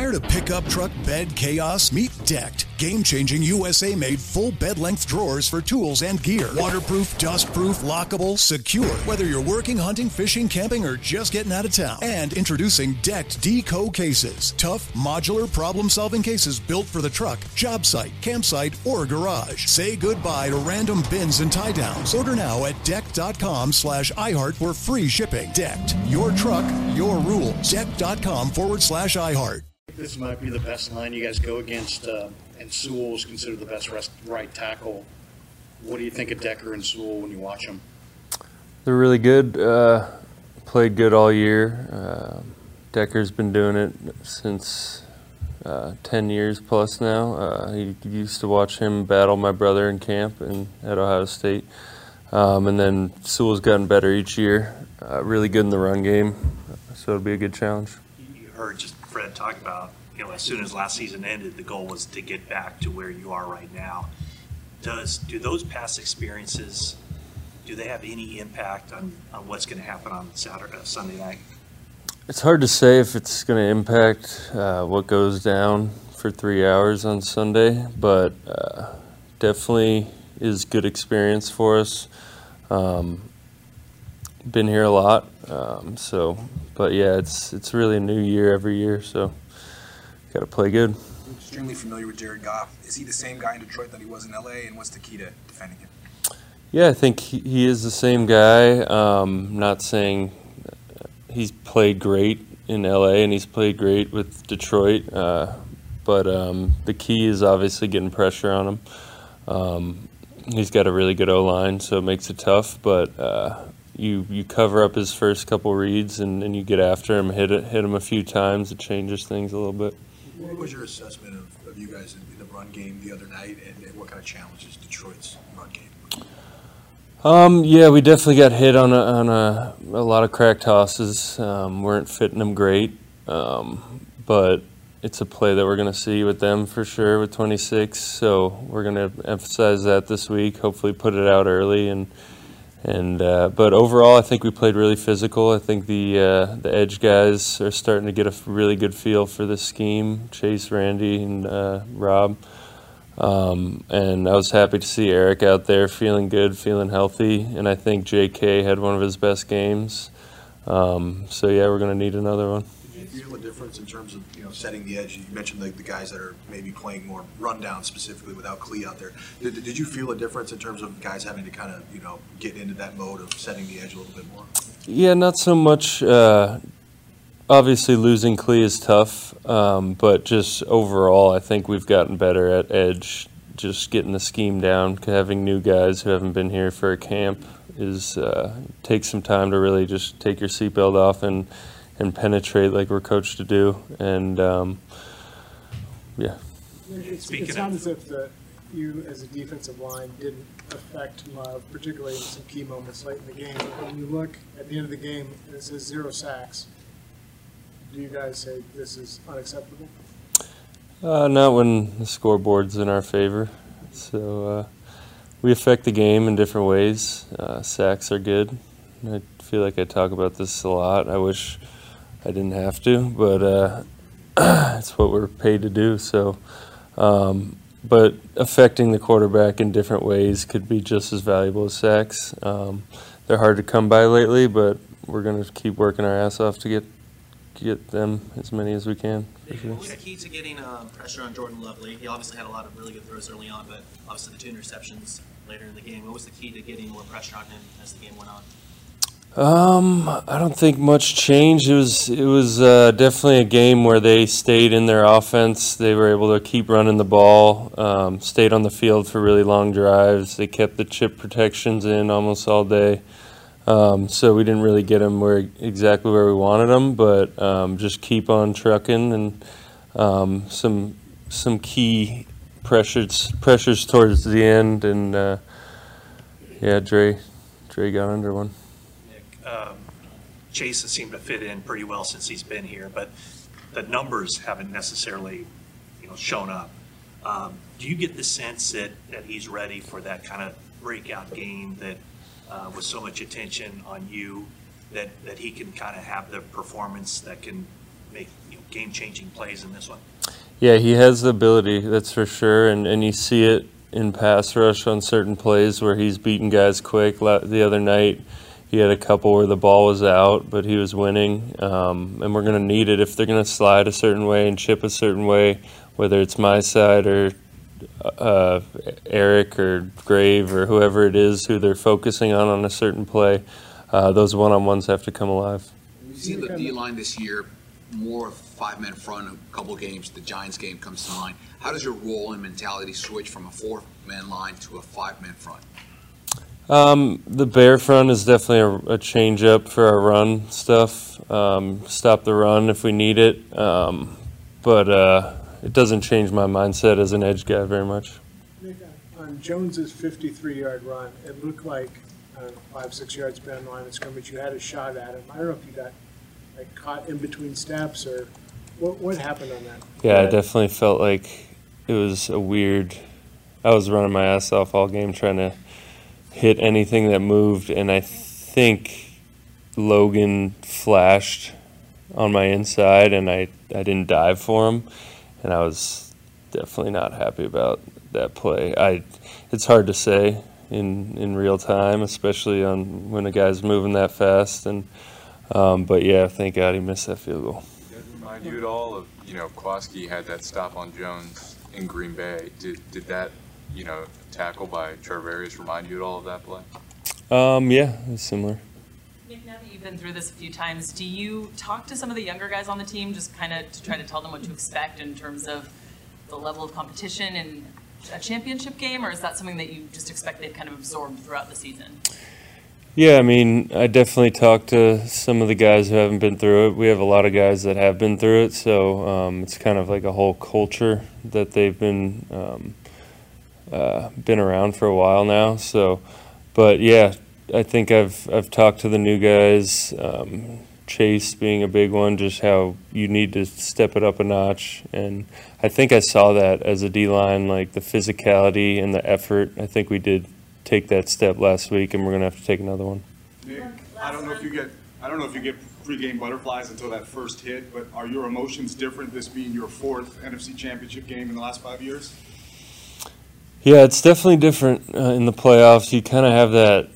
Tired of pickup truck bed chaos? Meet Decked. Game changing USA made full bed length drawers for tools and gear. Waterproof, dustproof, lockable, secure. Whether you're working, hunting, fishing, camping, or just getting out of town. And introducing Decked Deco cases. Tough, modular, problem solving cases built for the truck, job site, campsite, or garage. Say goodbye to random bins and tie downs. Order now at decked.com slash iHeart for free shipping. Decked. Your truck, your rules. Decked.com forward slash iHeart. This might be the best line you guys go against, uh, and Sewell is considered the best rest, right tackle. What do you think of Decker and Sewell when you watch them? They're really good. Uh, played good all year. Uh, Decker's been doing it since uh, 10 years plus now. Uh, he used to watch him battle my brother in camp in, at Ohio State. Um, and then Sewell's gotten better each year. Uh, really good in the run game, so it'll be a good challenge. You heard just Fred talk about, you know, as soon as last season ended, the goal was to get back to where you are right now. Does do those past experiences do they have any impact on, on what's going to happen on Saturday, uh, Sunday night? It's hard to say if it's going to impact uh, what goes down for three hours on Sunday, but uh, definitely is good experience for us. Um, been here a lot, um, so but yeah, it's it's really a new year every year, so got to play good. I'm extremely familiar with Jared Goff. Is he the same guy in Detroit that he was in LA, and what's the key to defending him? Yeah, I think he, he is the same guy. Um, not saying he's played great in LA and he's played great with Detroit, uh, but um, the key is obviously getting pressure on him. Um, he's got a really good O line, so it makes it tough. But uh, you you cover up his first couple reads and, and you get after him, hit it, hit him a few times. It changes things a little bit. What was your assessment of, of you guys in, in the run game the other night, and, and what kind of challenges Detroit's run game? Um, yeah, we definitely got hit on a, on a, a lot of crack tosses. Um, weren't fitting them great, um, but it's a play that we're going to see with them for sure with 26. So we're going to emphasize that this week. Hopefully, put it out early and and uh, but overall, I think we played really physical. I think the uh, the edge guys are starting to get a really good feel for this scheme. Chase, Randy, and uh, Rob. Um, and I was happy to see Arik out there feeling good, feeling healthy, and I think J.K. had one of his best games. Um, so yeah, we're going to need another one. Feel a difference in terms of you know setting the edge? You mentioned the, the guys that are maybe playing more rundown specifically without Klee out there. Did, did you feel a difference in terms of guys having to kind of you know get into that mode of setting the edge a little bit more? Yeah, not so much. Uh, obviously, losing Klee is tough, um, but just overall, I think we've gotten better at edge. Just getting the scheme down, having new guys who haven't been here for a camp is uh, takes some time to really just take your seatbelt off and and penetrate like we're coached to do. And um, yeah. It's, it's not as if the, you, as a defensive line, didn't affect Love, particularly in some key moments late in the game. But when you look at the end of the game, and it says zero sacks. Do you guys say this is unacceptable? Uh, not when the scoreboard's in our favor. So uh, we affect the game in different ways. Uh, sacks are good. I feel like I talk about this a lot. I wish I didn't have to, but uh, it's what we're paid to do. So, um, but affecting the quarterback in different ways could be just as valuable as sacks. Um, they're hard to come by lately, but we're going to keep working our ass off to get get them as many as we can. Sure. What was the key to getting uh, pressure on Jordan Lovely? He obviously had a lot of really good throws early on, but obviously the two interceptions later in the game. What was the key to getting more pressure on him as the game went on? Um, I don't think much changed. It was it was uh, definitely a game where they stayed in their offense. They were able to keep running the ball, um, stayed on the field for really long drives. They kept the chip protections in almost all day. Um, so we didn't really get them where exactly where we wanted them, but um, just keep on trucking and um, some some key pressures pressures towards the end, and uh, yeah, Dre Dre got under one. Chase has seemed to fit in pretty well since he's been here, but the numbers haven't necessarily, you know, shown up. Um, do you get the sense that, that he's ready for that kind of breakout game that uh, with so much attention on you that, that he can kind of have the performance that can make you know, game-changing plays in this one? Yeah, he has the ability, that's for sure, and, and you see it in pass rush on certain plays where he's beating guys quick. The other night, he had a couple where the ball was out, but he was winning. Um, and we're going to need it if they're going to slide a certain way and chip a certain way, whether it's my side or uh, Arik or Grave or whoever it is who they're focusing on on a certain play. Uh, those one-on-ones have to come alive. We've seen the D line this year more five-man front. A couple games, the Giants game comes to mind. How does your role and mentality switch from a four-man line to a five-man front? Um, the bear front is definitely a, a change up for our run stuff. Um, stop the run if we need it, um, but uh, it doesn't change my mindset as an edge guy very much. On Jones's 53-yard run, it looked like uh, five, six yards behind the line of scrimmage. You had a shot at him. I don't know if you got like caught in between steps or what, what happened on that. Yeah, I definitely felt like it was a weird. I was running my ass off all game trying to hit anything that moved, and I think Logan flashed on my inside, and I, I didn't dive for him, and I was definitely not happy about that play. I it's hard to say in in real time, especially on when a guy's moving that fast, and um, but yeah, thank God he missed that field goal. Does it remind you at all of you know Kwasky had that stop on Jones in Green Bay? Did did that you know, tackle by Charvarius remind you at all of that play? Um, yeah, it's similar. Nick, now that you've been through this a few times, do you talk to some of the younger guys on the team just kind of to try to tell them what to expect in terms of the level of competition in a championship game, or is that something that you just expect they've kind of absorbed throughout the season? Yeah, I mean, I definitely talk to some of the guys who haven't been through it. We have a lot of guys that have been through it, so um, it's kind of like a whole culture that they've been um, uh, been around for a while now. So, but yeah, I think I've I've talked to the new guys. Um, Chase being a big one, just how you need to step it up a notch, and I think I saw that as a D line, like the physicality and the effort. I think we did take that step last week, and we're gonna have to take another one. Nick, I don't know if you get I don't know if you get pregame butterflies until that first hit, but are your emotions different? This being your fourth NFC Championship game in the last five years. Yeah, it's definitely different uh, in the playoffs. You kind of have that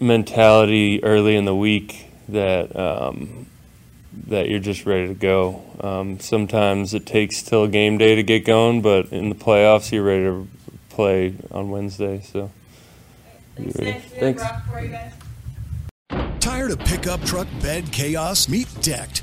mentality early in the week that um, that you're just ready to go. Um, sometimes it takes till game day to get going, but in the playoffs, you're ready to play on Wednesday. So, Thanks. Thanks. Tired of pickup truck bed chaos? Meet Decked.